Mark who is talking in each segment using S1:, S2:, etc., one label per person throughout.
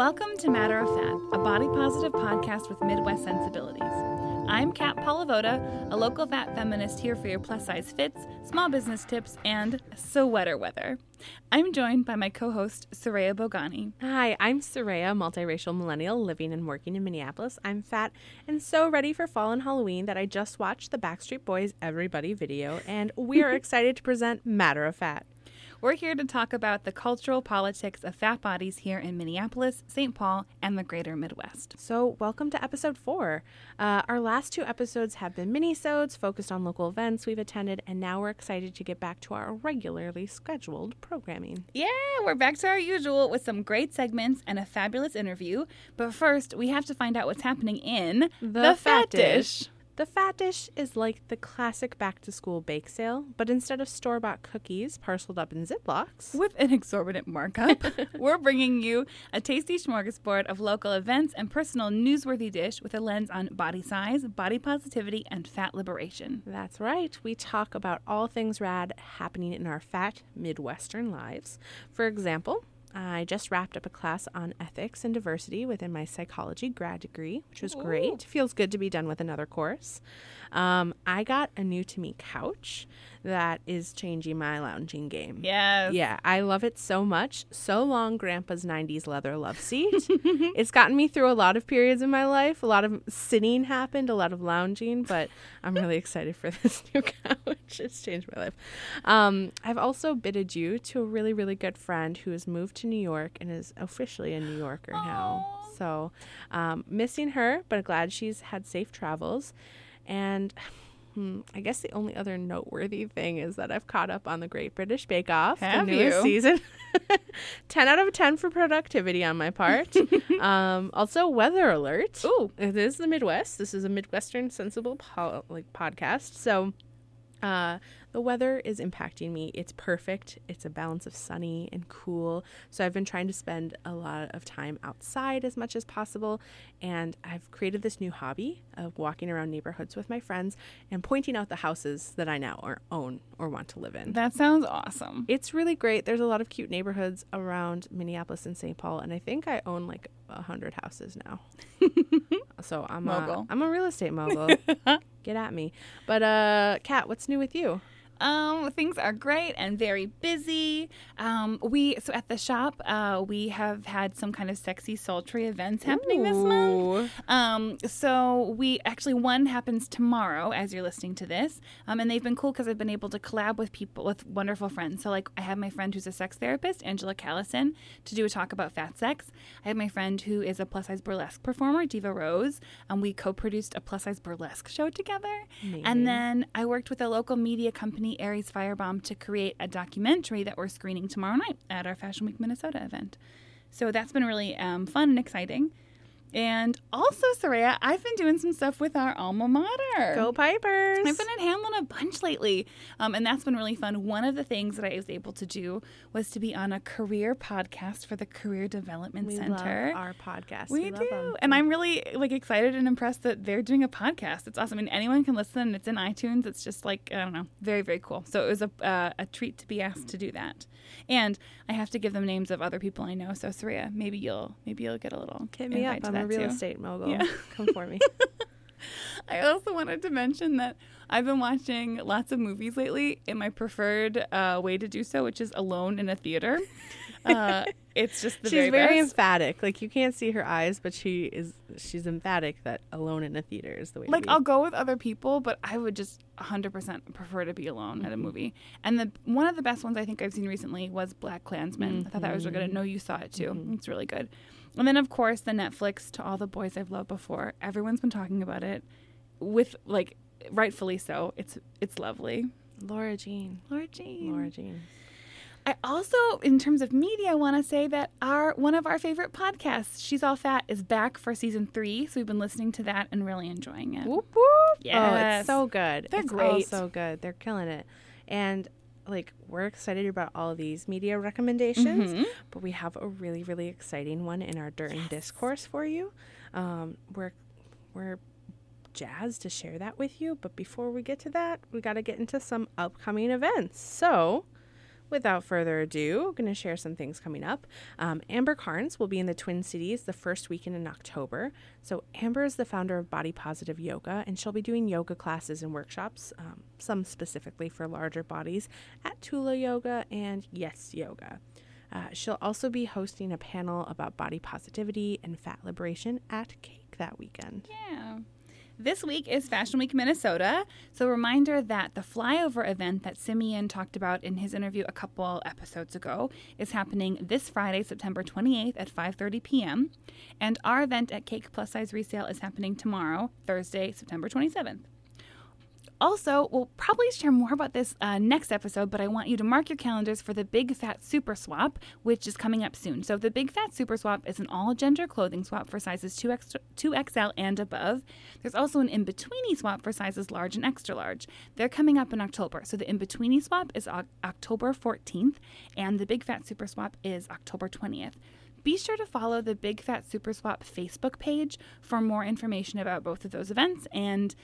S1: Welcome to Matter of Fat, a body positive podcast with Midwest sensibilities. I'm Kat Palavoda, a local fat feminist here for your plus size fits, small business tips, and sweater weather. I'm joined by my co host, Soraya Bogani.
S2: Hi, I'm Soraya, multiracial millennial living and working in Minneapolis. I'm fat and so ready for fall and Halloween that I just watched the Backstreet Boys Everybody video, and we are excited to present Matter of Fat.
S1: We're here to talk about the cultural politics of fat bodies here in Minneapolis, St. Paul, and the greater Midwest.
S2: So, welcome to episode four. Uh, our last two episodes have been mini-sodes focused on local events we've attended, and now we're excited to get back to our regularly scheduled programming.
S1: Yeah, we're back to our usual with some great segments and a fabulous interview. But first, we have to find out what's happening in
S2: The Fat Dish. The fat dish is like the classic back to school bake sale, but instead of store bought cookies parceled up in Ziplocs,
S1: With an exorbitant markup, we're bringing you a tasty smorgasbord of local events and personal newsworthy dish with a lens on body size, body positivity, and fat liberation.
S2: That's right. We talk about all things rad happening in our fat Midwestern lives. For example, I just wrapped up a class on ethics and diversity within my psychology grad degree, which was great. Feels good to be done with another course. Um, I got a new to me couch that is changing my lounging game.
S1: Yes.
S2: Yeah, I love it so much. So long, Grandpa's 90s leather love seat. it's gotten me through a lot of periods in my life. A lot of sitting happened, a lot of lounging, but I'm really excited for this new couch. It's changed my life. Um, I've also bid adieu to a really, really good friend who has moved to New York and is officially a New Yorker now.
S1: Aw.
S2: So, um, missing her, but glad she's had safe travels. And hmm, I guess the only other noteworthy thing is that I've caught up on the Great British Bake Off,
S1: Have
S2: the newest
S1: you?
S2: season. 10 out of 10 for productivity on my part. um, also, weather alert.
S1: Ooh.
S2: It is the Midwest. This is a Midwestern sensible po- like podcast. So, uh, the weather is impacting me. It's perfect. It's a balance of sunny and cool. So I've been trying to spend a lot of time outside as much as possible. And I've created this new hobby of walking around neighborhoods with my friends and pointing out the houses that I now or own or want to live in.
S1: That sounds awesome.
S2: It's really great. There's a lot of cute neighborhoods around Minneapolis and St. Paul, and I think I own like a hundred houses now. so I'm
S1: Mogul.
S2: A, I'm a real estate mogul. Get at me. But uh, Kat, what's new with you?
S1: Um, things are great and very busy. Um, we so at the shop, uh, we have had some kind of sexy, sultry events happening this month. Um, so we actually one happens tomorrow as you're listening to this. Um, and they've been cool because I've been able to collab with people with wonderful friends. So like I have my friend who's a sex therapist, Angela Callison, to do a talk about fat sex. I have my friend who is a plus size burlesque performer, Diva Rose, and we co-produced a plus size burlesque show together.
S2: Amazing.
S1: And then I worked with a local media company, Aries Firebomb, to create a documentary that we're screening tomorrow night at our Fashion Week Minnesota event. So that's been really um, fun and exciting. And also, Soraya, I've been doing some stuff with our alma mater.
S2: Go Pipers!
S1: I've been at Hamline a bunch lately, um, and that's been really fun. One of the things that I was able to do was to be on a career podcast for the Career Development
S2: we
S1: Center.
S2: love our podcast.
S1: We,
S2: love
S1: do, and I'm really like excited and impressed that they're doing a podcast. It's awesome. I mean, anyone can listen. It's in iTunes. It's just like I don't know, very very cool. So it was a uh, a treat to be asked to do that. And I have to give them names of other people I know. So Soraya, maybe you'll maybe you'll get a little
S2: Hit me up. I'm a real
S1: too.
S2: estate mogul.
S1: Yeah.
S2: Come for me.
S1: I also wanted to mention that I've been watching lots of movies lately in my preferred uh, way to do so, which is alone in a theater. Uh, it's just the
S2: she's
S1: very,
S2: very emphatic. Like you can't see her eyes, but she is. She's emphatic that alone in a theater is the way.
S1: like. I'll go with other people, but I would just 100% prefer to be alone at a movie. And the one of the best ones I think I've seen recently was BlacKkKlansman. I thought that was really good. I know you saw it too. It's really good. And then of course the Netflix to all the boys I've loved before. Everyone's been talking about it with like rightfully so. It's it's lovely.
S2: Lara Jean.
S1: Lara Jean.
S2: Lara Jean.
S1: I also, in terms of media, want to say that our one of our favorite podcasts, She's All Fat, is back for season three. So we've been listening to that and really enjoying it.
S2: Whoop whoop. Oh, it's so good.
S1: They're
S2: it's all
S1: great.
S2: so good. They're killing it. And like we're excited about all these media recommendations,
S1: Mhm.
S2: but we have a really really exciting one in our during discourse for you. Um, we're we're jazzed to share that with you, but before we get to that, we got to get into some upcoming events. So, without further ado, I'm going to share some things coming up. Um, Amber Karnes will be in the Twin Cities the first weekend in October. So, Amber is the founder of Body Positive Yoga, and she'll be doing yoga classes and workshops, um, some specifically for larger bodies, at Tula Yoga and Yes Yoga. Uh, she'll also be hosting a panel about body positivity and fat liberation at Cake that weekend.
S1: Yeah. This week is Fashion Week Minnesota. So, reminder that the flyover event that Simeon talked about in his interview a couple episodes ago is happening this Friday, September 28th at 5:30 p.m. And our event at Cake Plus Size Resale is happening tomorrow, Thursday, September 27th. Also, we'll probably share more about this uh, next episode, but I want you to mark your calendars for the Big Fat Super Swap, which is coming up soon. So, the Big Fat Super Swap is an all gender clothing swap for sizes 2X, 2XL and above. There's also an in betweeny swap for sizes large and extra large. They're coming up in October. So, the in betweeny swap is o- October 14th, and the Big Fat Super Swap is October 20th. Be sure to follow the Big Fat Super Swap Facebook page for more information about both of those events, and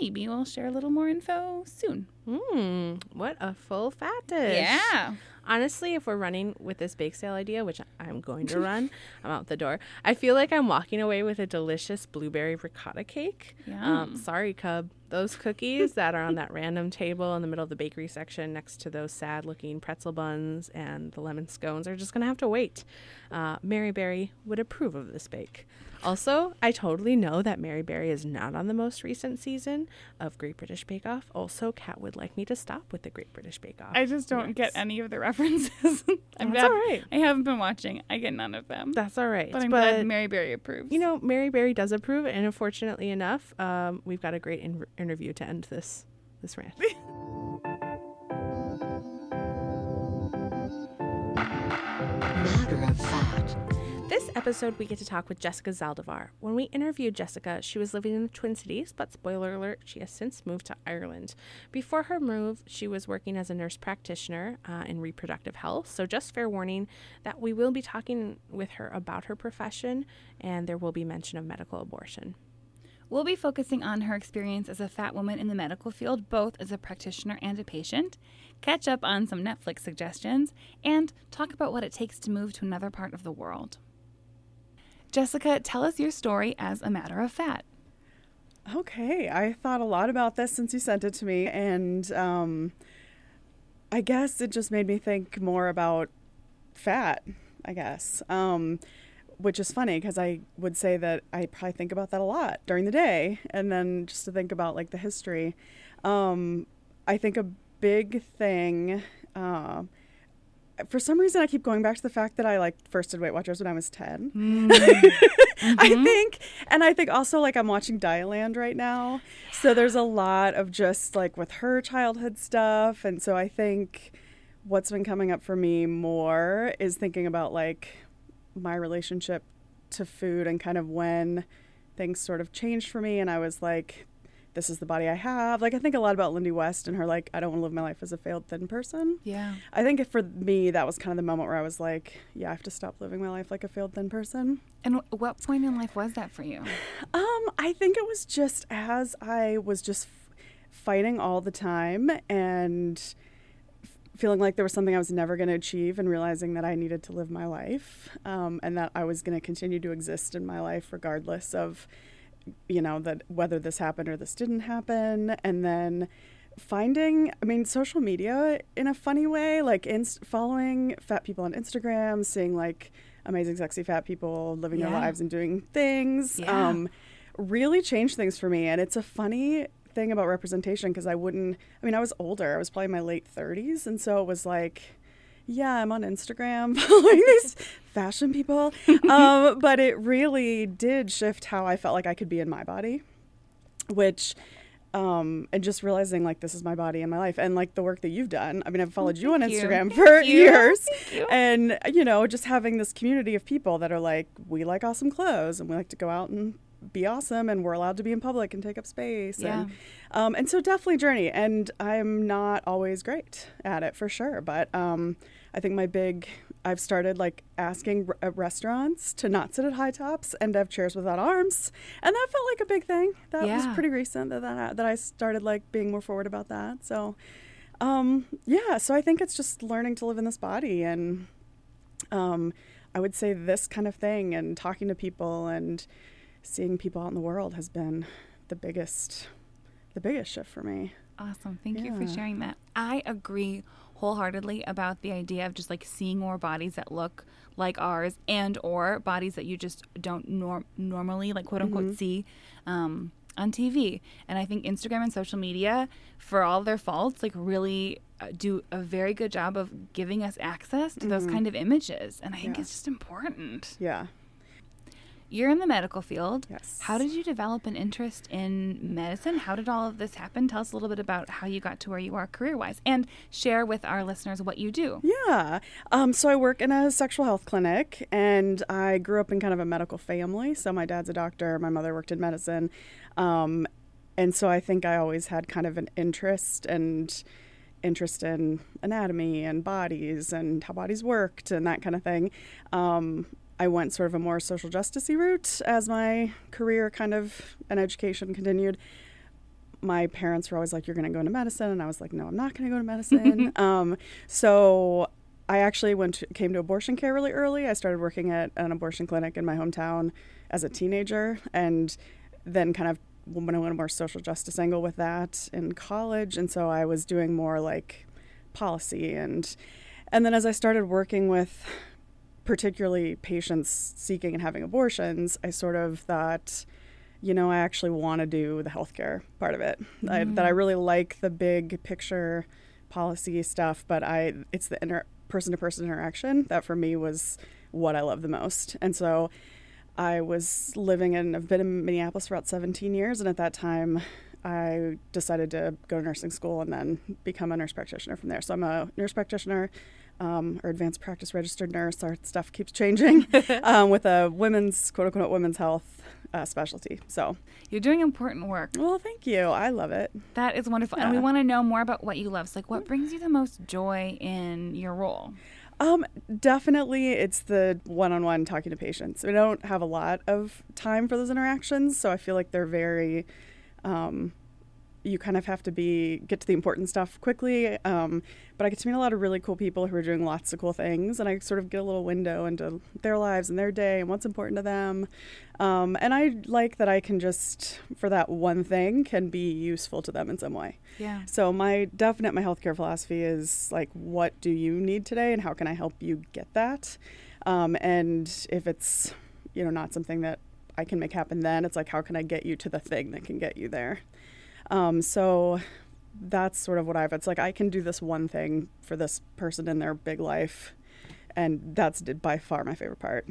S1: maybe we'll share a little more info soon.
S2: Hmm, what a full fat dish.
S1: Yeah.
S2: Honestly, if we're running with this bake sale idea, which I'm going to run, I'm out the door. I feel like I'm walking away with a delicious blueberry ricotta cake. Um, sorry, Cub. Those cookies that are on that random table in the middle of the bakery section next to those sad looking pretzel buns and the lemon scones are just going to have to wait. Uh, Mary Berry would approve of this bake. Also, I totally know that Mary Berry is not on the most recent season of Great British Bake Off. Also, Kat would like me to stop with the Great British Bake Off.
S1: I just don't get any of the references. I'm
S2: That's all right.
S1: I haven't been watching. I get none of them.
S2: That's all right.
S1: but I'm glad Mary Berry approves.
S2: you know, Mary Berry does approve, and unfortunately enough, um, we've got a great in- interview to end this this rant.
S3: Matter of fact.
S2: This episode, we get to talk with Jessica Zaldivar. When we interviewed Jessica, she was living in the Twin Cities, but spoiler alert, she has since moved to Ireland. Before her move, she was working as a nurse practitioner uh, in reproductive health. So, just fair warning that we will be talking with her about her profession, and there will be mention of medical abortion.
S1: We'll be focusing on her experience as a fat woman in the medical field, both as a practitioner and a patient, catch up on some Netflix suggestions, and talk about what it takes to move to another part of the world. Jessica, tell us your story as a matter of fat.
S4: Okay, I thought a lot about this since you sent it to me, and um, I guess it just made me think more about fat. I guess, um, which is funny because I would say that I probably think about that a lot during the day, and then just to think about like the history. Um, I think a big thing. Uh, for some reason, I keep going back to the fact that I like first did Weight Watchers when I was ten. Mm. Mm-hmm. I think, and I think also like I'm watching Dietland right now, so there's a lot of just like with her childhood stuff, and so I think what's been coming up for me more is thinking about like my relationship to food and kind of when things sort of changed for me, and I was like. This is the body I have. Like I think a lot about Lindy West and her like I don't want to live my life as a failed thin person.
S1: Yeah.
S4: I think if for me that was kind of the moment where I was like, yeah, I have to stop living my life like a failed thin person.
S1: And wh- what point in life was that for you?
S4: Um, I think it was just as I was just f- fighting all the time and f- feeling like there was something I was never going to achieve and realizing that I needed to live my life um, and that I was going to continue to exist in my life regardless of, you know, that whether this happened or this didn't happen. And then finding, I mean, social media in a funny way, like inst- following fat people on Instagram, seeing like amazing, sexy fat people living
S1: Yeah.
S4: their lives and doing things.
S1: Yeah.
S4: Um, really changed things for me. And it's a funny thing about representation because I wouldn't, I mean, I was older. I was probably in my late 30s. And so it was like, yeah, I'm on Instagram following these fashion people. um, but it really did shift how I felt like I could be in my body, which, um, and just realizing like this is my body and my life and like the work that you've done. I mean, I've followed you on
S1: Thank.
S4: Instagram for
S1: you.
S4: years.
S1: You.
S4: And, you know, just having this community of people that are like, we like awesome clothes and we like to go out and be awesome and we're allowed to be in public and take up space. And, um, and so definitely journey. And I'm not always great at it for sure. But um, I think my big, I've started like asking r- at restaurants to not sit at high tops and to have chairs without arms. And that felt like a big thing. That was pretty recent that, that, that I started like being more forward about that. So Um, yeah, so I think it's just learning to live in this body and um, I would say this kind of thing and talking to people and seeing people out in the world has been the biggest the biggest shift for me.
S1: Awesome. Thank you for sharing that. I agree wholeheartedly about the idea of just like seeing more bodies that look like ours and or bodies that you just don't norm- normally like quote unquote see um, on TV. And I think Instagram and social media for all their faults like really uh, do a very good job of giving us access to those kind of images and I think
S4: Yeah.
S1: it's just important.
S4: Yeah.
S1: You're in the medical field.
S4: Yes.
S1: How did you develop an interest in medicine? How did all of this happen? Tell us a little bit about how you got to where you are career wise and share with our listeners what you do.
S4: Yeah. Um, so I work in a sexual health clinic, and I grew up in kind of a medical family. So my dad's a doctor, my mother worked in medicine, um, and so I think I always had kind of an interest and interest in anatomy and bodies and how bodies worked and that kind of thing. Um, I went sort of a more social justice route as my career kind of and education continued my parents were always like, "You're going to go into medicine," and I was like, "No, I'm not going to go to medicine." um, so I actually went to, came to abortion care really early. I started working at an abortion clinic in my hometown as a teenager, and then kind of went a more social justice angle with that in college. And so I was doing more like policy and and then as I started working with particularly patients seeking and having abortions, I sort of thought, you know, I actually want to do the healthcare part of it. I, that I mm. really like the big picture policy stuff, but I it's the inter person to person interaction that for me was what I love the most. And so I was living in I've been in Minneapolis for about 17 years, and at that time. I decided to go to nursing school and then become a nurse practitioner from there. So I'm a nurse practitioner um, or advanced practice registered nurse. Our stuff keeps changing um, with a women's quote unquote women's health uh, specialty. So,
S1: You're doing important work.
S4: well, thank you. I love it.
S1: That is wonderful. And we want to know more about what you love. So like what brings you the most joy in your role?
S4: Um, definitely, it's the one-on-one talking to patients. We don't have a lot of time for those interactions, so I feel like they're very. Um, you kind of have to be get to the important stuff quickly. Um, but I get to meet a lot of really cool people who are doing lots of cool things, and I sort of get a little window into their lives and their day and what's important to them. Um, and I like that I can just for that one thing can be useful to them in some way.
S1: Yeah.
S4: So my definite my healthcare philosophy is like, what do you need today, and how can I help you get that? Um, and if it's you know not something that I can make happen, then it's like, how can I get you to the thing that can get you there? Um, so that's sort of what I've. It's like I can do this one thing for this person in their big life, and that's d- by far my favorite part.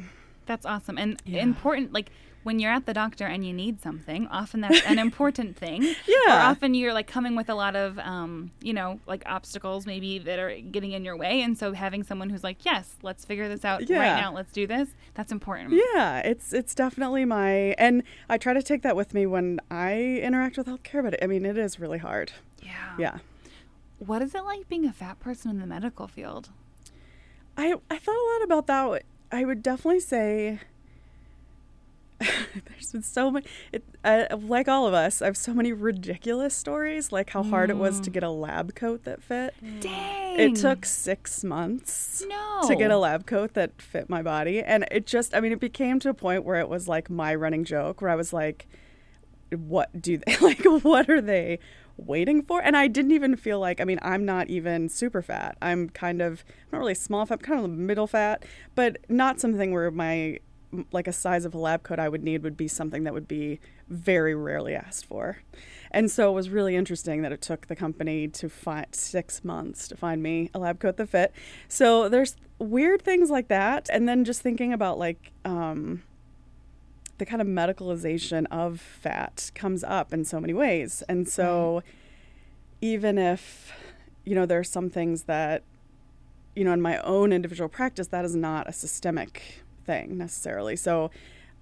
S1: That's awesome. And
S4: Yeah.
S1: important like when you're at the doctor and you need something, often that's an important thing.
S4: Yeah.
S1: Or often you're like coming with a lot of, um, you know, like obstacles maybe that are getting in your way. And so having someone who's like, yes, let's figure this out right now. Let's do this. That's important.
S4: Yeah, it's it's definitely my and I try to take that with me when I interact with healthcare. But I mean, it is really hard.
S1: Yeah.
S4: Yeah.
S1: What is it like being a fat person in the medical field?
S4: I I thought a lot about that. I would definitely say there's been so many. It, uh, like all of us, I have so many ridiculous stories, like how hard it was to get a lab coat that fit.
S1: Dang.
S4: It took six months
S1: no
S4: to get a lab coat that fit my body, and it just I mean, it became to a point where it was like my running joke, where I was like, "What do they like? What are they?" waiting for and i didn't even feel like i mean i'm not even super fat i'm kind of not really small fat I'm kind of middle fat but not something where my like a size of a lab coat i would need would be something that would be very rarely asked for. And so it was really interesting that it took the company to find six months to find me a lab coat that fit. So there's weird things like that. And then just thinking about like um the kind of medicalization of fat comes up in so many ways. And so even if, you know, there are some things that, you know, in my own individual practice, that is not a systemic thing necessarily. So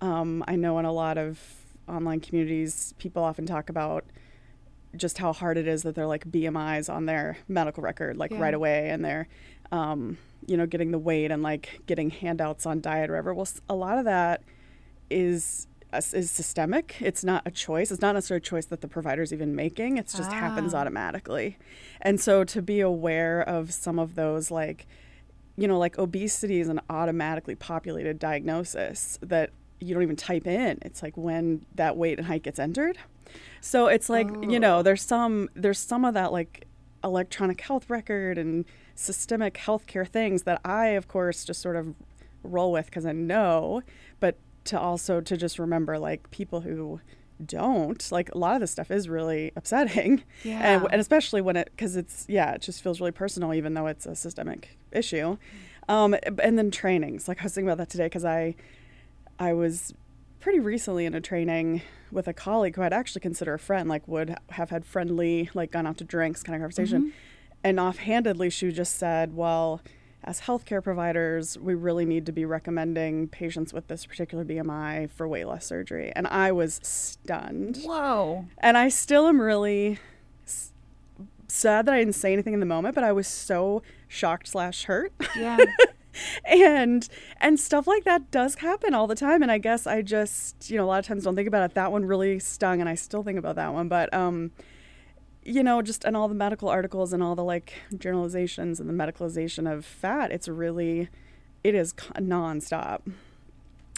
S4: um, I know in a lot of online communities, people often talk about just how hard it is that they're like BMIs on their medical record, like
S1: Yeah.
S4: right away, and they're, um, you know, getting the weight and like getting handouts on diet or whatever. Well, a lot of that is is systemic. It's not a choice. It's not necessarily a choice that the provider's even making. It just happens
S1: Ah.
S4: automatically. And so to be aware of some of those like you know, like obesity is an automatically populated diagnosis that you don't even type in. It's like when that weight and height gets entered. So it's like, you know, oh. there's some there's some of that like electronic health record and systemic healthcare things that I of course just sort of roll with because I know, but to also to just remember like people who don't like a lot of this stuff is really upsetting.
S1: Yeah.
S4: and, and especially when it because it's yeah it just feels really personal even though it's a systemic issue. Um, and then trainings. Like i was thinking about that today because i i was pretty recently in a training with a colleague who i'd actually consider a friend like would have had friendly like gone out to drinks kind of conversation. And offhandedly she just said well as healthcare providers, we really need to be recommending patients with this particular BMI for weight loss surgery. And I was stunned.
S1: Whoa.
S4: And I still am really s- sad that I didn't say anything in the moment, but I was so shocked slash hurt.
S1: Yeah.
S4: and and stuff like that does happen all the time. And I guess I just, you know, a lot of times don't think about it. That one really stung and I still think about that one. But um you know, just and all the medical articles and all the like generalizations and the medicalization of fat, it's really, it is nonstop.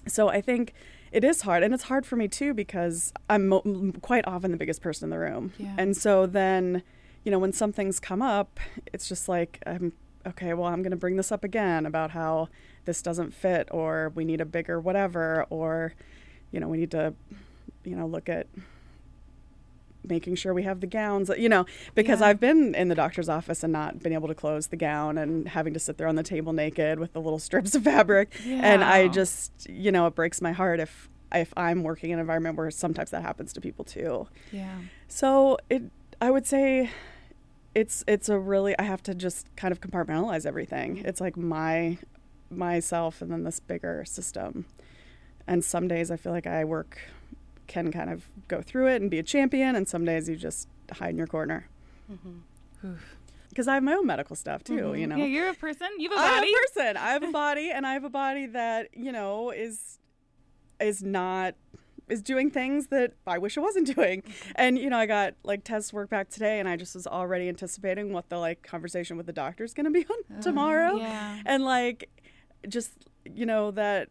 S4: So I think it is hard, and it's hard for me too because I'm mo- quite often the biggest person in the room,
S1: Yeah.
S4: and so then, you know, when some things come up, it's just like, um, okay, well, I'm going to bring this up again about how this doesn't fit, or we need a bigger whatever, or, you know, we need to, you know, look at making sure we have the gowns, you know, because
S1: Yeah.
S4: I've been in the doctor's office and not been able to close the gown and having to sit there on the table naked with the little strips of fabric. And I just, you know, it breaks my heart if if I'm working in an environment where sometimes that happens to people too.
S1: Yeah.
S4: So it I would say it's it's a really I have to just kind of compartmentalize everything. Mm-hmm. It's like my myself and then this bigger system. And some days I feel like I work can kind of go through it and be a champion and some days you just hide in your corner. Mm-hmm. Because I have my own medical stuff too, mm-hmm. you know.
S1: Yeah, you're a person. You have a
S4: I'm a person. I have a body, and I have a body that you know is is not is doing things that I wish it wasn't doing. And you know, I got like test work back today, and I just was already anticipating what the like conversation with the doctor is going to be on oh, tomorrow.
S1: yeah.
S4: And like, just you know that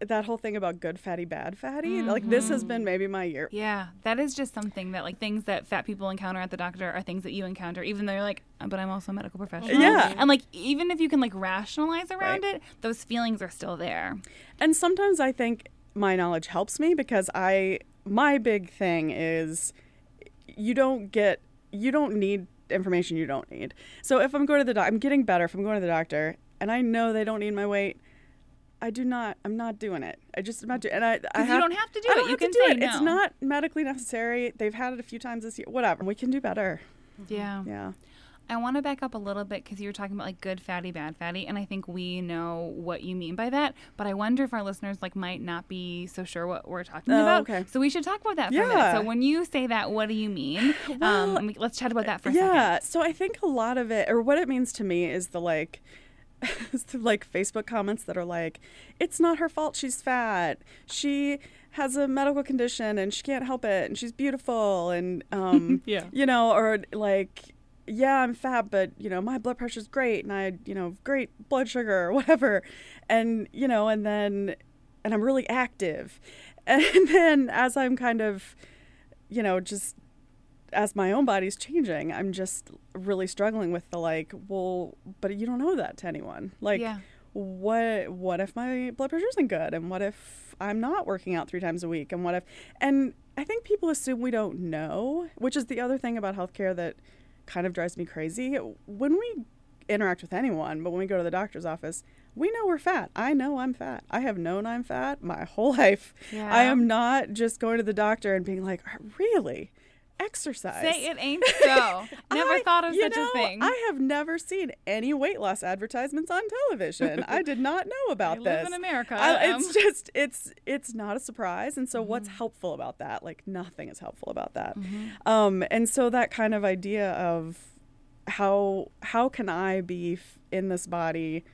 S4: that whole thing about good fatty, bad fatty. Like this has been maybe my year.
S1: Yeah, that is just something that like things that fat people encounter at the doctor are things that you encounter, even though you're like, "Uh, but I'm also a medical professional.
S4: Yeah.
S1: and like even if you can like rationalize around
S4: Right.
S1: it, those feelings are still there.
S4: And sometimes I think my knowledge helps me because I my big thing is you don't get you don't need information you don't need. So if I'm going to the doc, I'm getting better. If I'm going to the doctor and I know they don't need my weight, I do not. I'm not doing it. I just am not doing. And I, I
S1: you don't have to do
S4: I
S1: it.
S4: don't
S1: You
S4: have
S1: can
S4: to do
S1: say
S4: it. It's not medically necessary. They've had it a few times this year. Whatever. We can do better.
S1: Yeah.
S4: Yeah.
S1: I want to back up a little bit because you were talking about like good fatty, bad fatty, and I think we know what you mean by that. But I wonder if our listeners like might not be so sure what we're talking
S4: Oh,
S1: about.
S4: okay.
S1: So we should talk about that for a minute.
S4: Yeah.
S1: So when you say that, what do you mean? um, let me- let's chat about that for a
S4: yeah
S1: second.
S4: so i think a lot of it or what it means to me is the like like facebook comments that are like it's not her fault she's fat. She has a medical condition and she can't help it and she's beautiful and um
S1: Yeah.
S4: you know or like yeah i'm fat but you know my blood pressure's great and i you know great blood sugar or whatever. And you know and then and i'm really active. And then as i'm kind of you know just as my own body's changing, I'm just really struggling with the like, well, but you don't know that to anyone. Like,
S1: Yeah.
S4: what what if my blood pressure isn't good, and what if I'm not working out three times a week, and what if, and I think people assume we don't know, which is the other thing about healthcare that kind of drives me crazy. When we interact with anyone, but when we go to the doctor's office, we know we're fat. I know I'm fat. I have known I'm fat my whole life. I am not just going to the doctor and being like, really? Exercise.
S1: Say it ain't so. Never
S4: I-
S1: thought of such
S4: know,
S1: a thing.
S4: I have never seen any weight loss advertisements on television. I did not know about
S1: I
S4: this.
S1: live in America.
S4: I- it's just it's it's not a surprise. And so what's
S1: Mm-hmm.
S4: helpful about that? Like nothing is helpful about that. Um, and so that kind of idea of how how can I be f- in this body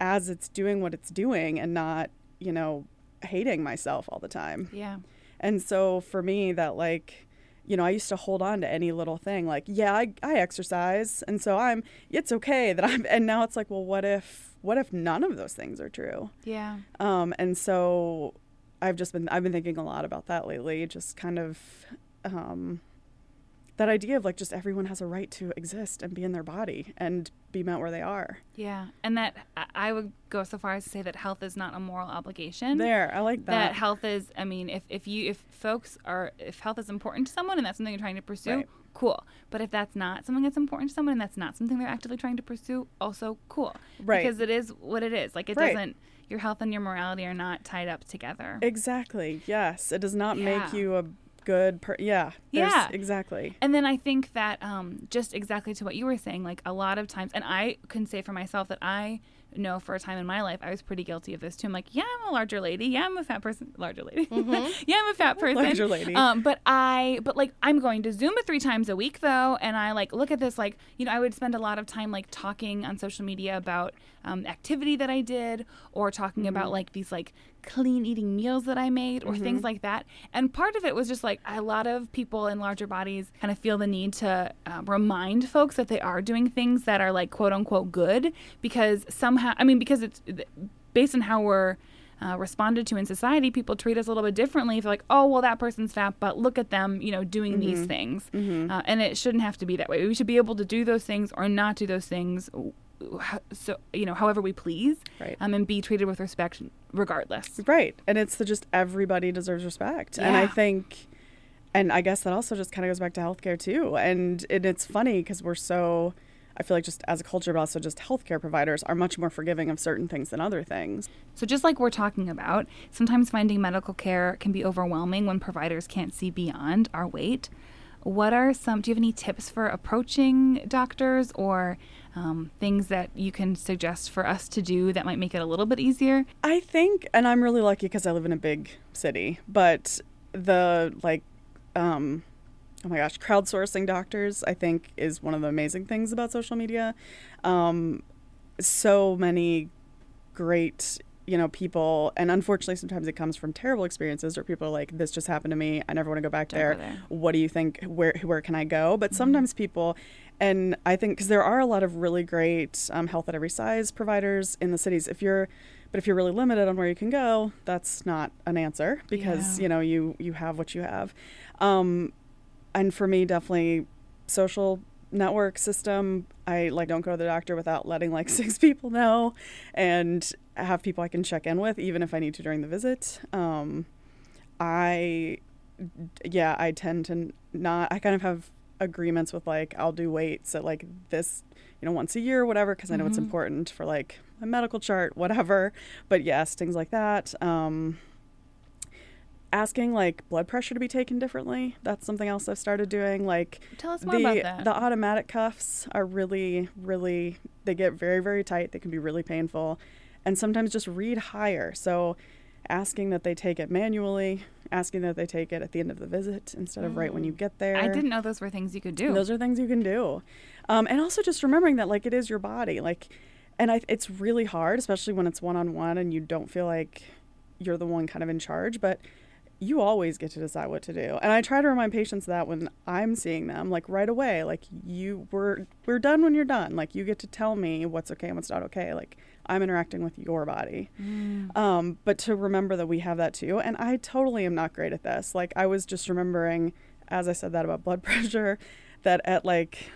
S4: as it's doing what it's doing and not you know hating myself all the time.
S1: Yeah.
S4: And so for me, that like, you know, I used to hold on to any little thing like, yeah, I, I exercise. And so I'm, it's okay that I'm, and now it's like, well, what if, what if none of those things are true?
S1: Yeah.
S4: Um, and so I've just been, I've been thinking a lot about that lately, just kind of, um, that idea of like just everyone has a right to exist and be in their body and be met where they are.
S1: Yeah. And that I- would go so far as to say that health is not a moral obligation.
S4: There, I like
S1: that
S4: that.
S1: health is i mean if, if you if folks are if health is important to someone and that's something you're trying to pursue
S4: Right.
S1: cool but if that's not something that's important to someone and that's not something they're actively trying to pursue also cool
S4: Right.
S1: because it is what it is like it
S4: Right.
S1: doesn't your health and your morality are not tied up together
S4: Exactly. Yes, it does not
S1: Yeah.
S4: make you a good per. Yeah.
S1: Yeah.
S4: Exactly.
S1: And then I think that um, just exactly to what you were saying, like a lot of times, and I can say for myself that I know for a time in my life I was pretty guilty of this too. I'm like, yeah, I'm a larger lady. Yeah, I'm a fat person. Larger lady. yeah, I'm a fat person.
S4: Larger lady.
S1: Um, but I, but like, I'm going to Zumba three times a week though, and I like look at this like, you know, I would spend a lot of time like talking on social media about um, activity that I did, or talking about like these like clean eating meals that I made, or things like that. And part of it was just like a lot of people in larger bodies kind of feel the need to uh, remind folks that they are doing things that are like quote unquote good because somehow, I mean, because it's based on how we're uh, responded to in society, people treat us a little bit differently. If like, oh, well, that person's fat, but look at them, you know, doing these things. Uh, and it shouldn't have to be that way. We should be able to do those things or not do those things. So you know, however we please,
S4: Right.
S1: um, and be treated with respect regardless.
S4: Right. And it's the just everybody deserves respect. And I think, and I guess that also just kind of goes back to healthcare too. And, and it's funny because we're so, I feel like just as a culture, but also just healthcare providers are much more forgiving of certain things than other things.
S1: So just like we're talking about, sometimes finding medical care can be overwhelming when providers can't see beyond our weight. What are some? Do you have any tips for approaching doctors or um, things that you can suggest for us to do that might make it a little bit easier?
S4: I think, and I'm really lucky because I live in a big city, but the like, um, oh my gosh, crowdsourcing doctors, I think, is one of the amazing things about social media. Um, so many great, you know, people, and unfortunately, sometimes it comes from terrible experiences or people are like, "This just happened to me. I never want to go back there.
S1: there.
S4: What do you think? Where where can I go?" But
S1: Mm-hmm.
S4: sometimes people, and I think because there are a lot of really great um, health at every size providers in the cities. If you're but if you're really limited on where you can go, that's not an answer because
S1: Yeah.
S4: you know you you have what you have. Um, and for me, definitely social network system. I like don't go to the doctor without letting like six people know, and have people I can check in with, even if I need to during the visit. Um, I, yeah, I tend to not. I kind of have agreements with like I'll do weights at like this, you know, once a year or whatever, because I know it's
S1: Mhm.
S4: important for like a medical chart, whatever. But yes, things like that. Um, asking like blood pressure to be taken differently. That's something else I've started doing. Like
S1: Tell us more
S4: the
S1: about that.
S4: the automatic cuffs are really really they get very very tight. They can be really painful, and sometimes just read higher. So asking that they take it manually, asking that they take it at the end of the visit instead of right when you get there.
S1: Mm. I didn't know those were things you could do.
S4: Those are things you can do. Um, and also just remembering that like it is your body. Like and I it's really hard, especially when it's one on one and you don't feel like you're the one kind of in charge, but you always get to decide what to do. And I try to remind patients that when I'm seeing them, like right away, like you we're we're done when you're done. Like you get to tell me what's okay and what's not okay. Like I'm interacting with your body. Um, but to remember that we have that too. And I totally am not great at this. Like I was just remembering as I said that about blood pressure, that at like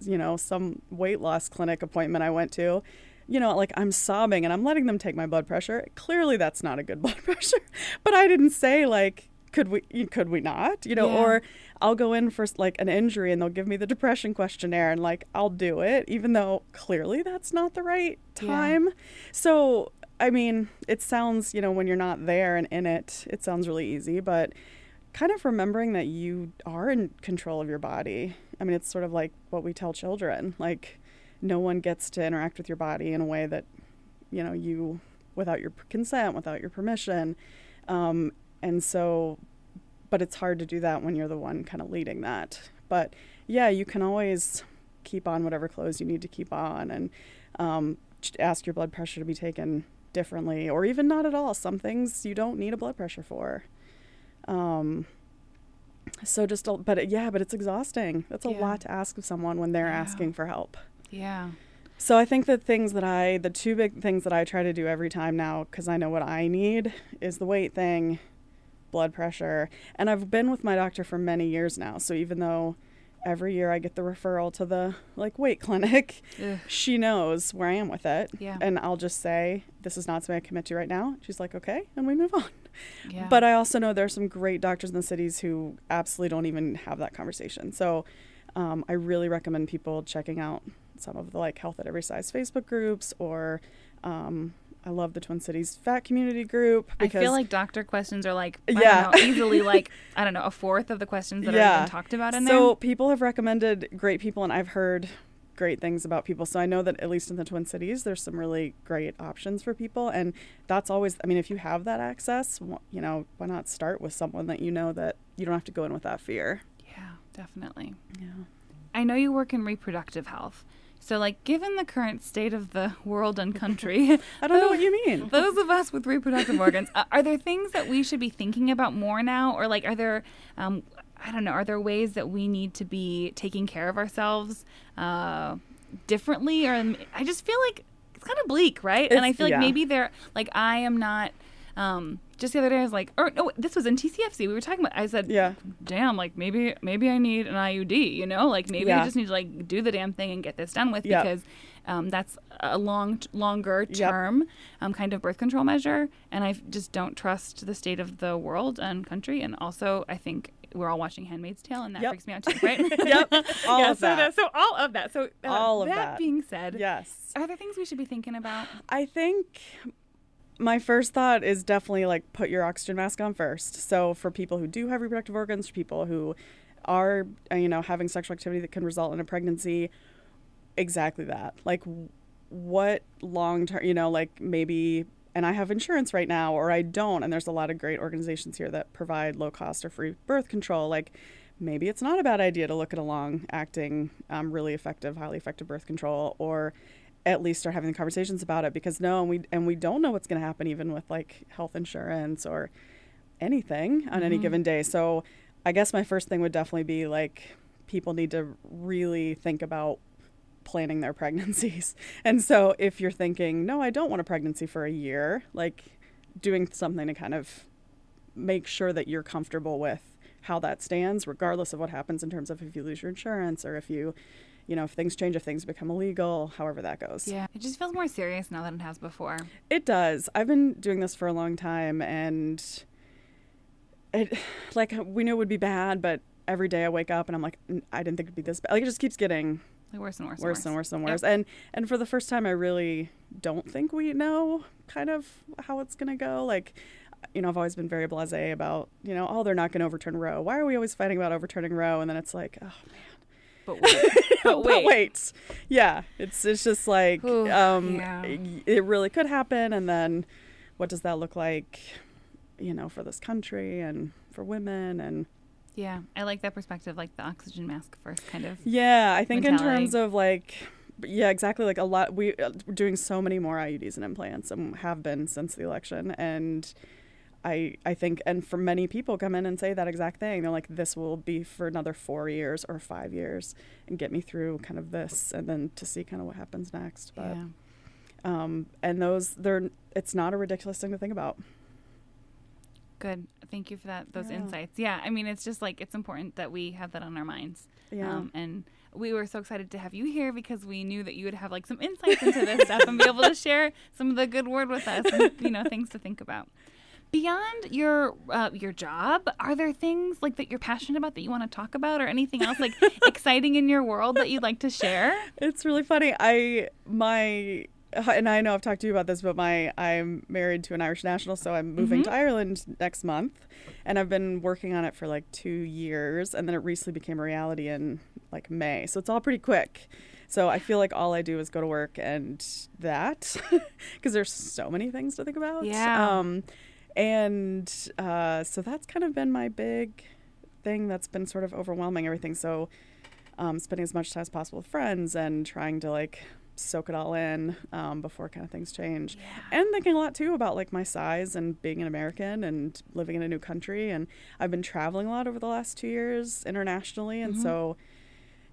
S4: you know, some weight loss clinic appointment I went to, you know, like I'm sobbing and I'm letting them take my blood pressure. Clearly that's not a good blood pressure. But I didn't say like could we could we not? You know,
S1: Yeah.
S4: or I'll go in for like an injury and they'll give me the depression questionnaire and like I'll do it even though clearly that's not the right
S1: Yeah.
S4: time. So, I mean, it sounds, you know, when you're not there and in it, it sounds really easy, but kind of remembering that you are in control of your body. I mean, it's sort of like what we tell children. Like, no one gets to interact with your body in a way that, you know, you, without your consent, without your permission. Um, and so, but it's hard to do that when you're the one kind of leading that. But yeah, you can always keep on whatever clothes you need to keep on and um, ask your blood pressure to be taken differently, or even not at all. Some things you don't need a blood pressure for. Um, so just, a, but it, yeah, but it's exhausting. That's a
S1: Yeah.
S4: lot to ask of someone when they're
S1: Yeah.
S4: asking for help.
S1: Yeah.
S4: So I think the things that I, the two big things that I try to do every time now, because I know what I need, is the weight thing, blood pressure, and I've been with my doctor for many years now. So even though every year I get the referral to the like weight clinic,
S1: Ugh.
S4: she knows where I am with it.
S1: Yeah.
S4: And I'll just say, this is not something I commit to right now. She's like, okay, and we move on.
S1: Yeah.
S4: But I also know there are some great doctors in the cities who absolutely don't even have that conversation. So um, I really recommend people checking out some of the like health at every size Facebook groups or um, I love the Twin Cities Fat Community group
S1: I feel like doctor questions are like I
S4: Yeah.
S1: don't know, easily like I don't know a fourth of the questions that are
S4: Yeah.
S1: even talked about in
S4: so
S1: there.
S4: So people have recommended great people and I've heard great things about people. So I know that at least in the Twin Cities there's some really great options for people and that's always I mean if you have that access, you know, why not start with someone that you know that you don't have to go in with that fear.
S1: Yeah, definitely.
S4: Yeah.
S1: I know you work in reproductive health. So like given the current state of the world and country,
S4: I don't know what you mean.
S1: those of us with reproductive organs, uh, are there things that we should be thinking about more now or like are there um I don't know, are there ways that we need to be taking care of ourselves uh differently or I just feel like it's kind of bleak, right? and I feel like
S4: yeah.
S1: maybe there like I am not um just the other day I was like or no this was in TCFC we were talking about I said
S4: Yeah.
S1: damn like maybe maybe I need an IUD you know like maybe I just need to like do the damn thing and get this done with
S4: Yep.
S1: because um, that's a long longer
S4: Yep.
S1: term um, kind of birth control measure and I just don't trust the state of the world and country and also I think we're all watching Handmaid's Tale and that
S4: Yep.
S1: freaks me out too right
S4: Yep. All
S1: yeah,
S4: of
S1: so
S4: that.
S1: so all of that so uh,
S4: All of
S1: that,
S4: that.
S1: being said
S4: Yes.
S1: are there things we should be thinking about
S4: I think my first thought is definitely like put your oxygen mask on first. So for people who do have reproductive organs, for people who are uh, you know having sexual activity that can result in a pregnancy, exactly that. Like what long term, you know, like maybe and I have insurance right now or I don't and there's a lot of great organizations here that provide low cost or free birth control like maybe it's not a bad idea to look at a long acting um, really effective highly effective birth control or at least start having the conversations about it because no and we and we don't know what's going to happen even with like health insurance or anything on any mm-hmm. given day. So i guess my first thing would definitely be like people need to really think about planning their pregnancies. And so if you're thinking no i don't want a pregnancy for a year like doing something to kind of make sure that you're comfortable with how that stands regardless of what happens in terms of if you lose your insurance or if you you know if things change if things become illegal however that goes.
S1: Yeah it just feels more serious now than it has before.
S4: It does. I've been doing this for a long time and it like we knew it would be bad but every day i wake up and i'm like "N- i didn't think it'd be this bad. Like it just keeps getting
S1: like worse and worse
S4: worse and worse. and
S1: Yep.
S4: worse. And and for the first time i really don't think we know kind of how it's going to go. Like you know i've always been very blasé about you know oh they're not going to overturn roe. Why are we always fighting about overturning roe? And then it's like oh man.
S1: but wait but
S4: but
S1: wait,
S4: wait. Yeah, it's it's just like
S1: Ooh,
S4: um
S1: yeah.
S4: it really could happen and then what does that look like you know for this country and for women and
S1: Yeah, I like that perspective, like the oxygen mask first, kind of.
S4: yeah, I think in terms of like yeah, exactly like a lot we uh, we're doing so many more IUDs and implants and have been since the election and I, I think, and for many people come in and say that exact thing. They're like, this will be for another four years or five years and get me through kind of this and then to see kind of what happens next. But
S1: yeah.
S4: um, and those they're it's not a ridiculous thing to think about
S1: Good. Thank you for that. Those
S4: Yeah.
S1: insights. Yeah. I mean, it's just like it's important that we have that on our minds.
S4: yeah
S1: Um, and we were so excited to have you here because we knew that you would have like some insights into this stuff and be able to share some of the good word with us and you know things to think about. Beyond your uh, your job, are there things like that you're passionate about that you want to talk about, or anything else like exciting in your world that you'd like to share?
S4: it's really funny. I my and i know i've talked to you about this but my i'm married to an irish national so i'm moving to ireland next month and i've been working on it for like two years and then it recently became a reality in like may. So it's all pretty quick. So i feel like all i do is go to work and that because there's so many things to think about.
S1: Yeah.
S4: um and uh so that's kind of been my big thing that's been sort of overwhelming everything so um, spending as much time as possible with friends and trying to like soak it all in um, before kind of things change. And thinking a lot too about like my size and being an American and living in a new country. And I've been traveling a lot over the last two years internationally, and so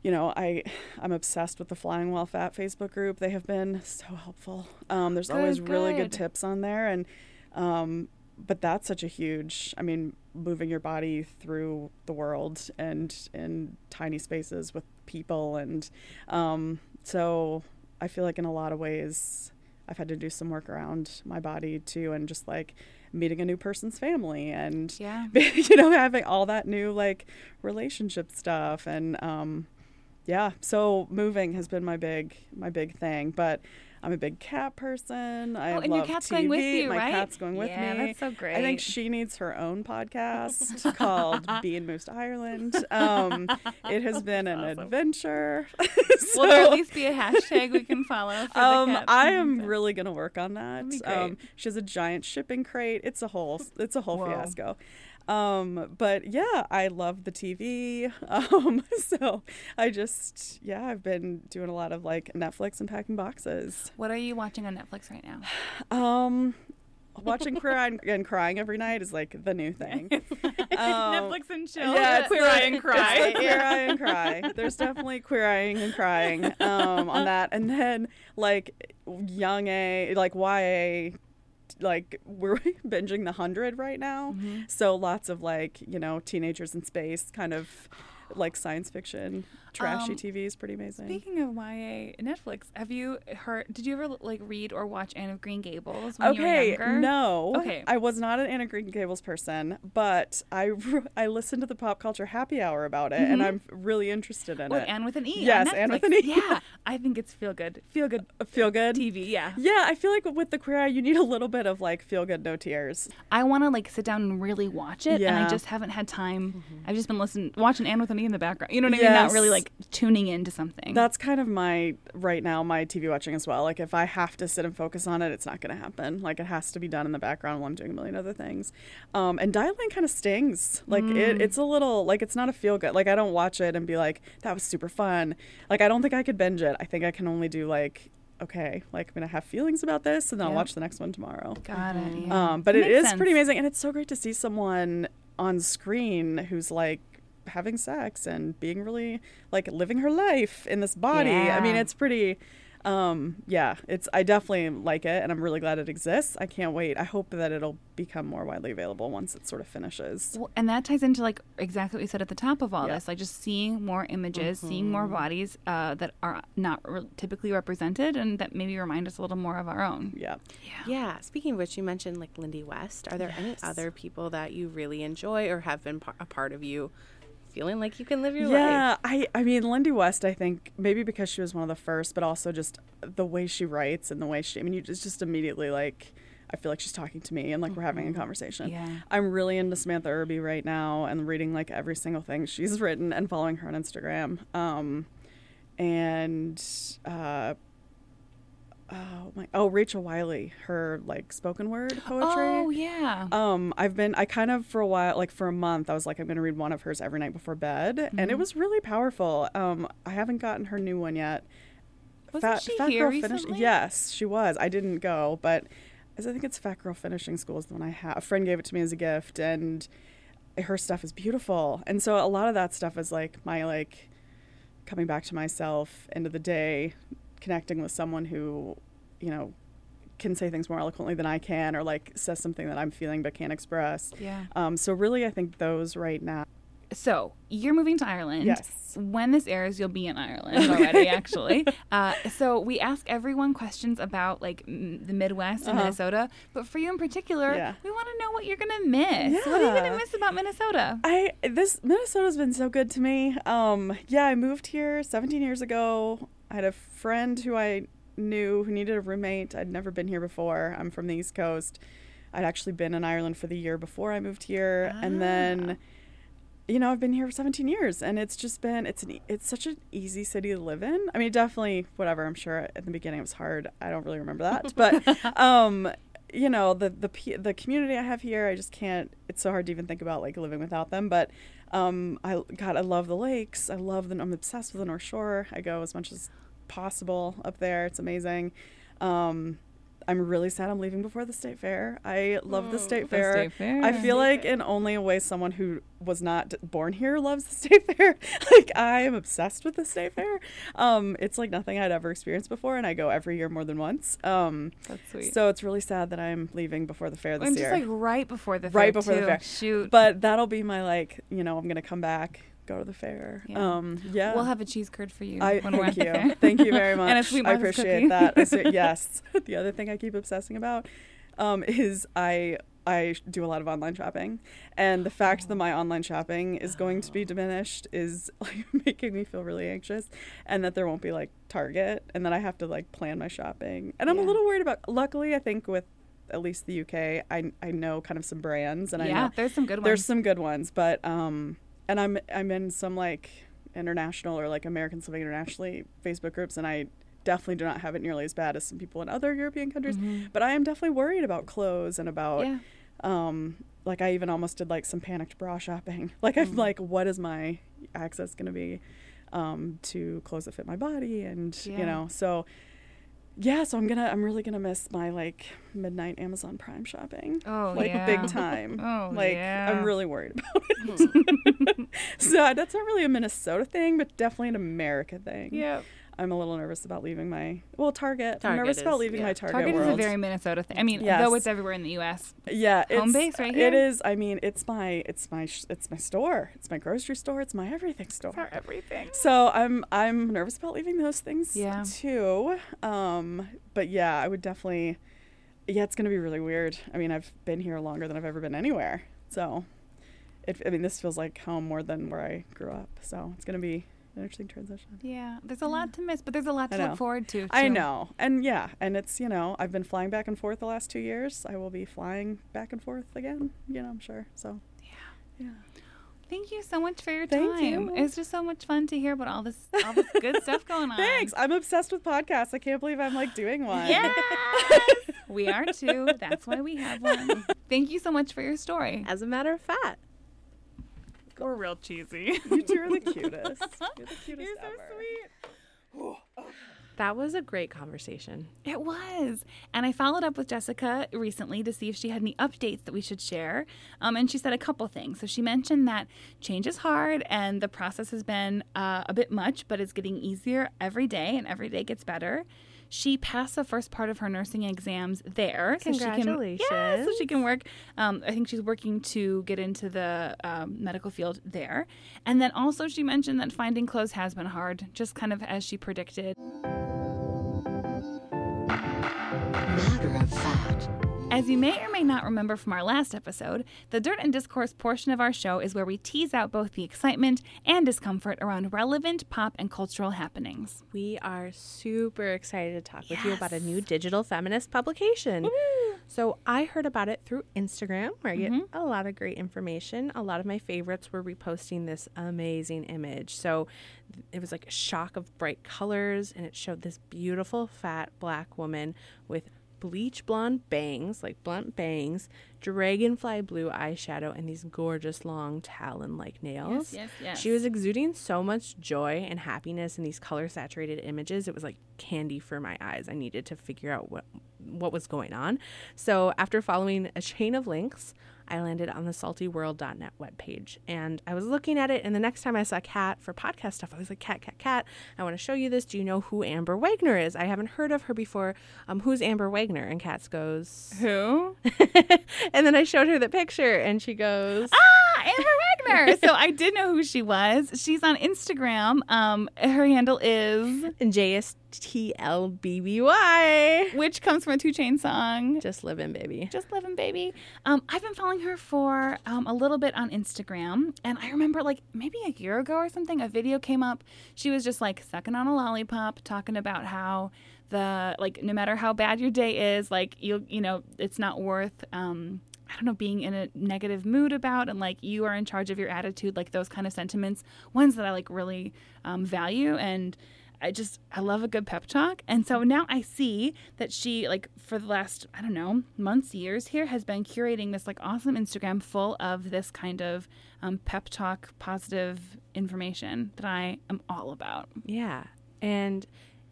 S4: you know, I I'm obsessed with the Flying While Fat Facebook group. They have been so helpful. Um, there's always
S1: Good,
S4: really good
S1: good.
S4: tips on there, and um, but that's such a huge. I mean, moving your body through the world and in tiny spaces with people, and um, so I feel like in a lot of ways I've had to do some work around my body too, and just like meeting a new person's family and
S1: Yeah.
S4: you know having all that new like relationship stuff and um yeah so moving has been my big my big thing but i'm a big cat person i
S1: Oh,
S4: love
S1: and your cat's going with
S4: TV.
S1: you,
S4: my
S1: right?
S4: cat's going with
S1: Yeah,
S4: me
S1: that's so great.
S4: i think she needs her own podcast called Bee and Moose Ireland. Um, it has been an adventure.
S1: Will there at least be a hashtag we can follow for
S4: um? I am really gonna work on that. Um, she has a giant shipping crate. It's a whole, it's a whole
S1: Whoa.
S4: fiasco. Um, but yeah, I love the TV. Um, so I just, yeah, I've been doing a lot of like Netflix and packing boxes.
S1: What are you watching on Netflix right now?
S4: Um, watching Queer Eye and crying every night is like the new thing. Um,
S1: Netflix and chill.
S4: Yeah, it's
S1: queer eye and cry.
S4: It's queer eye and cry. There's definitely queer eyeing and crying um, on that, and then like young A, like YA, like we're binging the hundred right now.
S1: Mm-hmm.
S4: So lots of like you know teenagers in space, kind of like science fiction, trashy
S1: Um,
S4: TV is pretty amazing.
S1: Speaking of YA Netflix, have you heard? Did you ever like read or watch Anne of Green Gables when you were
S4: Okay,
S1: younger?
S4: no.
S1: Okay.
S4: I was not an Anne of Green Gables person, but I I listened to the Pop Culture Happy Hour about it, and mm-hmm. I'm really interested in
S1: With
S4: it.
S1: Anne with an E.
S4: Yes, Anne with an E.
S1: Yeah, I think it's feel good. Feel good uh,
S4: Feel good.
S1: TV. Yeah.
S4: Yeah, I feel like with the queer eye, you need a little bit of like feel good, no tears.
S1: I want to like sit down and really watch it, and I just haven't had time. Mm-hmm. I've just been listening, watching Anne with an in the background. You know what I mean? Not really like tuning into something.
S4: That's kind of my right now my TV watching as well. Like if I have to sit and focus on it, it's not going to happen. Like it has to be done in the background while I'm doing a million other things. Um, and Dietland kind of stings. Like it, it's a little like it's not a feel good. Like I don't watch it and be like that was super fun. Like I don't think I could binge it. I think I can only do like okay, like I'm gonna have feelings about this, and then I'll watch the next one tomorrow.
S1: Got it. Yeah.
S4: Um, but
S1: That
S4: it
S1: makes
S4: is pretty amazing, and it's so great to see someone on screen who's like having sex and being really like living her life in this body. I mean, it's pretty. Um, yeah, it's. I definitely like it, and I'm really glad it exists. I can't wait. I hope that it'll become more widely available once it sort of finishes.
S1: Well, and that ties into like exactly what you said at the top of all
S4: Yeah.
S1: this, like just seeing more images, seeing more
S4: Mm-hmm.
S1: bodies uh, that are not re- typically represented, and that maybe remind us a little more of our own.
S4: Yeah.
S2: Yeah. Speaking of which, you mentioned like Lindy West. Are there any other people that you really enjoy or have been par- a part of you feeling like you can live your
S4: yeah,
S2: life?
S4: Yeah, I I mean Lindy West. I think maybe because she was one of the first, but also just the way she writes and the way she. I mean, you just just immediately like. I feel like she's talking to me and like we're having a conversation.
S1: Yeah.
S4: I'm really into Samantha Irby right now and reading like every single thing she's written and following her on Instagram. Um, and uh, oh my oh Rachel Wiley, her like spoken word poetry.
S1: Oh yeah.
S4: Um, I've been I kind of for a while, like for a month, I was like, I'm gonna read one of hers every night before bed, and
S1: Mm-hmm.
S4: it was really powerful. Um, I haven't gotten her new one yet.
S1: Wasn't she here recently?
S4: Yes, she was. I didn't go, but as I think it's Fat Girl Finishing School is the one I have. A friend gave it to me as a gift, and her stuff is beautiful. And so a lot of that stuff is like my like coming back to myself, end of the day, connecting with someone who, you know, can say things more eloquently than I can, or like says something that I'm feeling but can't express.
S1: Yeah.
S4: Um, so really, I think those right now.
S1: So you're moving to Ireland.
S4: Yes.
S1: When this airs, you'll be in Ireland already, actually. Uh, so we ask everyone questions about like m- the Midwest and
S4: Uh-huh.
S1: Minnesota, but for you in particular,
S4: Yeah.
S1: we want to know what you're gonna miss. What are you gonna miss about Minnesota?
S4: I this Minnesota's been so good to me. Um, yeah, I moved here 17 years ago. I had a friend who I knew who needed a roommate. I'd never been here before. I'm from the East Coast. I'd actually been in Ireland for the year before I moved here, and then, you know, I've been here for 17 years, and it's just been it's an it's such an easy city to live in. I mean, definitely whatever. I'm sure at the beginning it was hard. I don't really remember that, but um, you know, the the the community I have here, I just can't. It's so hard to even think about like living without them, but. Um, I God, I love the lakes. I love the. I'm obsessed with the North Shore. I go as much as possible up there. It's amazing. Um, I'm really sad I'm leaving before the state fair. I love the state
S1: The
S4: fair.
S1: state fair.
S4: I feel like in only a way someone who was not born here loves the state fair. like I am obsessed with the state fair. Um, it's like nothing I'd ever experienced before, and I go every year more than once. Um,
S1: That's sweet.
S4: so it's really sad that I'm leaving before the fair this year.
S1: and
S4: year.
S1: just like right before the fair.
S4: Right before the fair.
S1: Shoot.
S4: but that'll be my like, you know, I'm gonna come back, go to the fair.
S1: Yeah.
S4: Um, yeah.
S1: We'll have a cheese curd for you.
S4: I
S1: when we're
S4: thank you, thank you very much.
S1: and a sweet
S4: I appreciate that. I yes. the other thing I keep obsessing about um, is I I do a lot of online shopping, and the fact that my online shopping is going to be diminished is like making me feel really anxious, and that there won't be like Target, and that I have to like plan my shopping, and I'm a little worried about. Luckily, I think with at least the UK, I I know kind of some brands, and I
S1: yeah,
S4: know
S1: there's some good ones.
S4: there's some good ones, but um, and I'm I'm in some like international or like American Living Internationally Facebook groups, and I definitely do not have it nearly as bad as some people in other European countries.
S1: Mhm.
S4: But I am definitely worried about clothes and about
S1: Yeah.
S4: um, like I even almost did like some panicked bra shopping. Like I'm
S1: Mm.
S4: like, what is my access going to be um, to clothes that fit my body, and
S1: Yeah.
S4: you know, so. Yeah, so I'm gonna I'm really gonna miss my like midnight Amazon Prime shopping
S1: Oh
S4: like
S1: yeah.
S4: big time.
S1: Oh
S4: like
S1: yeah.
S4: I'm really worried about hmm. it. so that's not really a Minnesota thing, but definitely an America thing.
S1: Yeah.
S4: I'm a little nervous about leaving my well Target. I'm
S2: Target
S4: nervous about leaving
S2: yeah.
S4: my Target,
S1: Target is a very Minnesota thing. I mean,
S4: Yes.
S1: though it's everywhere in the U.S.
S4: yeah, it's,
S1: home base right here.
S4: It is. I mean, it's my it's my it's my store. It's my grocery store. It's my everything store.
S1: For everything.
S4: So I'm I'm nervous about leaving those things
S1: Yeah.
S4: too. Um, but yeah, I would definitely. Yeah, it's gonna be really weird. I mean, I've been here longer than I've ever been anywhere. So, it, I mean, this feels like home more than where I grew up. So it's gonna be an interesting transition.
S1: Yeah, there's a lot to miss, but there's a lot to look forward to.
S4: I know, and yeah, and it's you know I've been flying back and forth the last two years. I will be flying back and forth again. You know, I'm sure. So
S1: Yeah.
S4: yeah.
S1: Thank you so much for your
S4: Thank
S1: time.
S4: you.
S1: It's just so much fun to hear about all this all this good stuff going on.
S4: Thanks. I'm obsessed with podcasts. I can't believe I'm like doing one.
S1: Yes. we are too. That's why we have one. Thank you so much for your story.
S2: As a matter of fact,
S1: We're real cheesy.
S4: You two are the cutest. You're the cutest
S1: You're so
S4: ever.
S1: sweet.
S2: that was a great conversation.
S1: It was. And I followed up with Jessica recently to see if she had any updates that we should share. Um, and she said a couple things. So she mentioned that change is hard and the process has been uh, a bit much, but it's getting easier every day and every day gets better. She passed the first part of her nursing exams there. So she can, yeah, so she can work. Um, I think she's working to get into the um, medical field there. And then also she mentioned that finding clothes has been hard, just kind of as she predicted.
S3: Matter of fact.
S1: As you may or may not remember from our last episode, the Dirt and Discourse portion of our show is where we tease out both the excitement and discomfort around relevant pop and cultural happenings.
S2: We are super excited to talk with you about a new digital feminist publication. So I heard about it through Instagram, where I get mm-hmm. a lot of great information. A lot of my favorites were reposting this amazing image. So it was like a shock of bright colors, and it showed this beautiful fat black woman with bleach blonde bangs, like blunt bangs, dragonfly blue eyeshadow, and these gorgeous long talon like nails.
S1: yes, yes.
S2: She was exuding so much joy and happiness in these color saturated images. It was like candy for my eyes. I needed to figure out what what was going on. So after following a chain of links, I landed on the saltyworld.net webpage and I was looking at it. And the next time I saw Kat for podcast stuff, I was like, Kat, Kat, Kat, I want to show you this. Do you know who Amber Wagner is? I haven't heard of her before. Um, who's Amber Wagner? And Kat goes,
S1: Who?
S2: and then I showed her the picture and she goes,
S1: Ah, Amber Wagner. so I did know who she was. She's on Instagram. Um, her handle is,
S2: JSTLBBY.
S1: which comes from a Two Chain song.
S2: Just living, baby.
S1: Just living, baby. Um, I've been following her for um, a little bit on Instagram, and I remember like maybe a year ago or something, a video came up. She was just like sucking on a lollipop, talking about how the like no matter how bad your day is, like you you know it's not worth. Um, I don't know, being in a negative mood about, and like you are in charge of your attitude, like those kind of sentiments, ones that I like really um, value. And I just, I love a good pep talk. And so now I see that she, like, for the last, I don't know, months, years here, has been curating this, like, awesome Instagram full of this kind of um, pep talk, positive information that I am all about.
S2: Yeah. And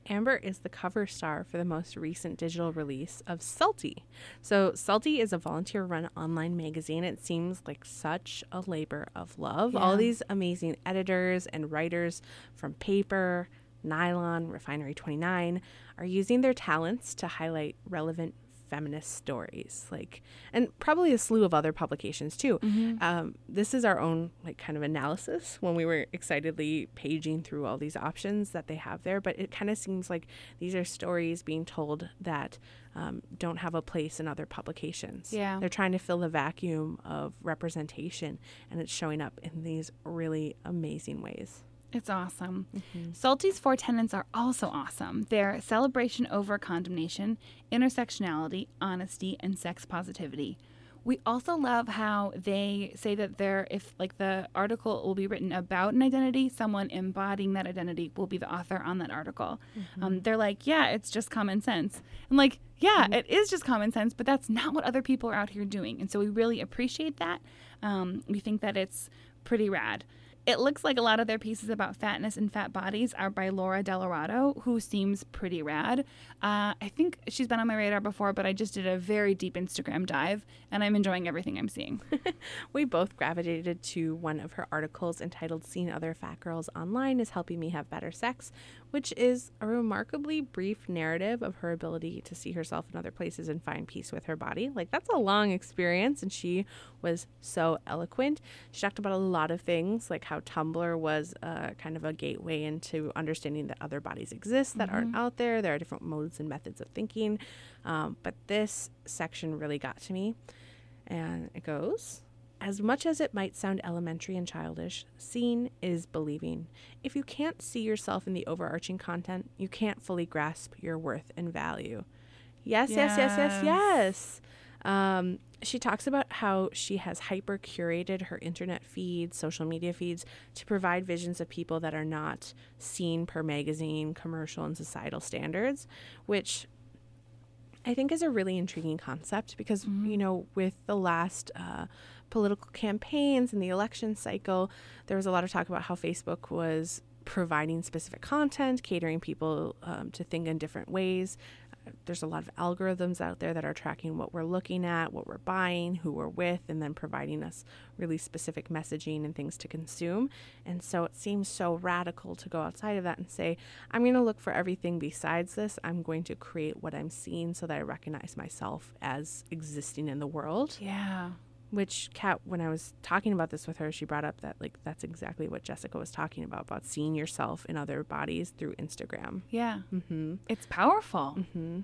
S2: Amber is the cover star for the most recent digital release of Salty. So, Salty is a volunteer run online magazine. It seems like such a labor of love. All these amazing editors and writers from Paper, Nylon, Refinery 29 are using their talents to highlight relevant feminist stories like and probably a slew of other publications too. Um, this is our own like kind of analysis when we were excitedly paging through all these options that they have there but it kind of seems like these are stories being told that um, don't have a place in other publications.
S1: Yeah.
S2: they're trying to fill the vacuum of representation and it's showing up in these really amazing ways
S1: It's awesome. Salty's four tenets are also awesome. They're celebration over condemnation, intersectionality, honesty, and sex positivity. We also love how they say that they're, if like the article will be written about an identity, someone embodying that identity will be the author on that article. Um, they're like, yeah, it's just common sense. I'm like, yeah, it is just common sense, but that's not what other people are out here doing. And so we really appreciate that. Um, we think that it's pretty rad. It looks like a lot of their pieces about fatness and fat bodies are by Laura Delarato, who seems pretty rad. Uh, I think she's been on my radar before, but I just did a very deep Instagram dive, and I'm enjoying everything I'm seeing.
S2: We both gravitated to one of her articles entitled Seeing Other Fat Girls Online is Helping Me Have Better Sex, which is a remarkably brief narrative of her ability to see herself in other places and find peace with her body. Like, that's a long experience, and she was so eloquent. She talked about a lot of things, like how Tumblr was uh, kind of a gateway into understanding that other bodies exist that aren't out there. There are different modes and methods of thinking. Um, but this section really got to me. And it goes As much as it might sound elementary and childish, seeing is believing. If you can't see yourself in the overarching content, you can't fully grasp your worth and value. Yes, yes, yes, yes,
S1: Yes.
S2: yes. Um, she talks about how she has hyper curated her internet feeds, social media feeds, to provide visions of people that are not seen per magazine, commercial, and societal standards, which I think is a really intriguing concept because, you know, with the last uh, political campaigns and the election cycle, there was a lot of talk about how Facebook was providing specific content, catering people um, to think in different ways. There's a lot of algorithms out there that are tracking what we're looking at, what we're buying, who we're with, and then providing us really specific messaging and things to consume. And so it seems so radical to go outside of that and say, I'm going to look for everything besides this. I'm going to create what I'm seeing so that I recognize myself as existing in the world.
S1: Yeah.
S2: Which Kat, when I was talking about this with her, she brought up that like that's exactly what Jessica was talking about about seeing yourself in other bodies through Instagram.
S1: Yeah.
S2: Mm-hmm.
S1: It's powerful.
S2: Mm-hmm.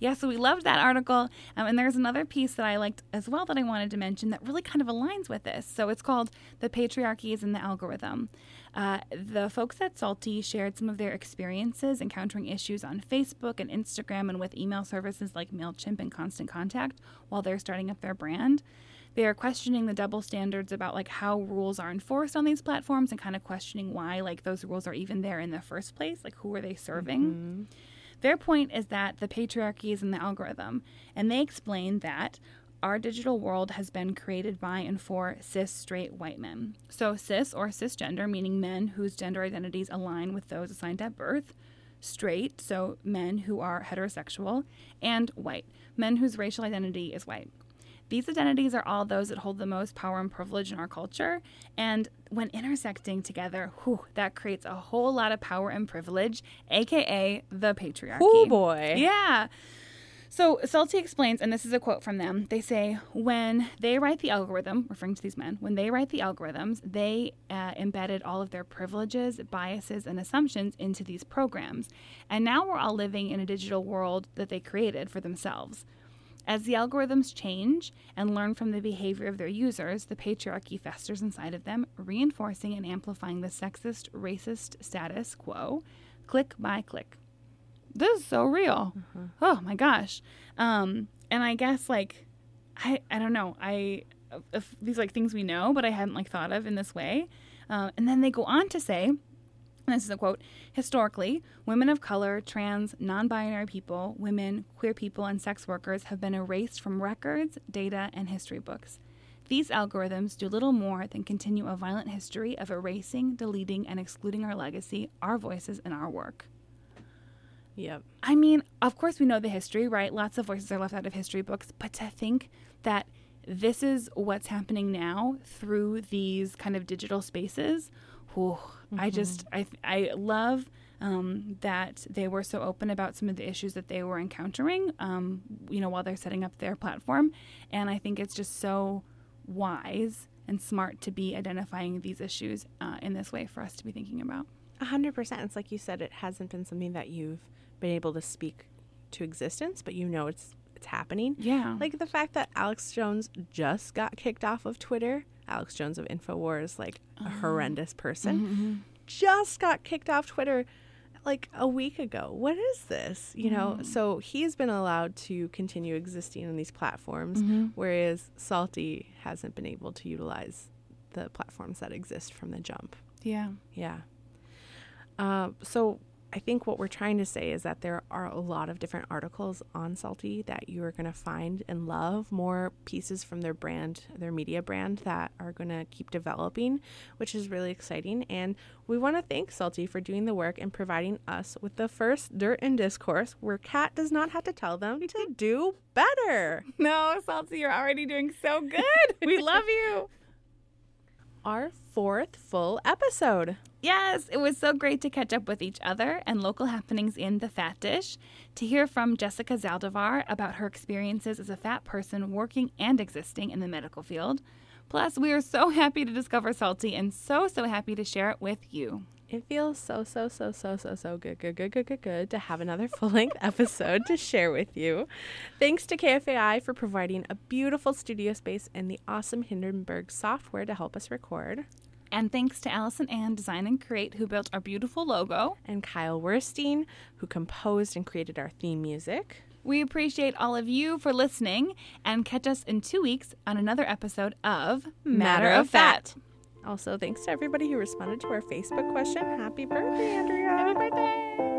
S1: Yeah, so we loved that article. Um, and there's another piece that I liked as well that I wanted to mention that really kind of aligns with this. So it's called The Patriarchies and the Algorithm. Uh, the folks at Salty shared some of their experiences encountering issues on Facebook and Instagram and with email services like MailChimp and Constant Contact while they're starting up their brand. They are questioning the double standards about like how rules are enforced on these platforms and kind of questioning why like those rules are even there in the first place. Like who are they serving? Mm-hmm. Their point is that the patriarchy is in the algorithm, and they explain that our digital world has been created by and for cis straight white men. So, cis or cisgender, meaning men whose gender identities align with those assigned at birth, straight, so men who are heterosexual, and white, men whose racial identity is white. These identities are all those that hold the most power and privilege in our culture. And when intersecting together, whew, that creates a whole lot of power and privilege, aka the patriarchy.
S2: Oh boy.
S1: Yeah. So Salty explains, and this is a quote from them. They say, when they write the algorithm, referring to these men, when they write the algorithms, they uh, embedded all of their privileges, biases, and assumptions into these programs. And now we're all living in a digital world that they created for themselves. As the algorithms change and learn from the behavior of their users, the patriarchy festers inside of them, reinforcing and amplifying the sexist, racist status quo, click by click. This is so real. Oh my gosh. Um, and I guess like, I I don't know. I these like things we know, but I hadn't like thought of in this way. Uh, and then they go on to say, and this is a quote Historically, women of color, trans, non binary people, women, queer people, and sex workers have been erased from records, data, and history books. These algorithms do little more than continue a violent history of erasing, deleting, and excluding our legacy, our voices, and our work.
S2: Yep.
S1: I mean, of course, we know the history, right? Lots of voices are left out of history books, but to think that this is what's happening now through these kind of digital spaces, whew, I just, I, I love um, that they were so open about some of the issues that they were encountering, um, you know, while they're setting up their platform. And I think it's just so wise and smart to be identifying these issues uh, in this way for us to be thinking about.
S2: A hundred percent. It's like you said, it hasn't been something that you've been able to speak to existence, but you know it's it's happening.
S1: Yeah.
S2: Like the fact that Alex Jones just got kicked off of Twitter. Alex Jones of Infowars, like a uh-huh. horrendous person, mm-hmm, mm-hmm. just got kicked off Twitter like a week ago. What is this? You know, mm. so he's been allowed to continue existing on these platforms, mm-hmm. whereas Salty hasn't been able to utilize the platforms that exist from the jump.
S1: yeah.
S2: Yeah. Uh, so I think what we're trying to say is that there are a lot of different articles on Salty that you are going to find and love. More pieces from their brand, their media brand, that are going to keep developing, which is really exciting. And we want to thank Salty for doing the work and providing us with the first Dirt and Discourse where Kat does not have to tell them to do better.
S1: No, Salty, you're already doing so good. we love you.
S2: Our fourth full episode.
S1: Yes, it was so great to catch up with each other and local happenings in the Fat Dish, to hear from Jessica Zaldivar about her experiences as a fat person working and existing in the medical field. Plus, we are so happy to discover Salty and so, so happy to share it with you.
S2: It feels so, so, so, so, so, so good, good, good, good, good, good to have another full length episode to share with you. Thanks to KFAI for providing a beautiful studio space and the awesome Hindenburg software to help us record.
S1: And thanks to Allison Ann Design and Create, who built our beautiful logo.
S2: And Kyle Werstein, who composed and created our theme music.
S1: We appreciate all of you for listening and catch us in two weeks on another episode of
S2: Matter of Fat. Also, thanks to everybody who responded to our Facebook question. Happy birthday, Andrea! Happy birthday!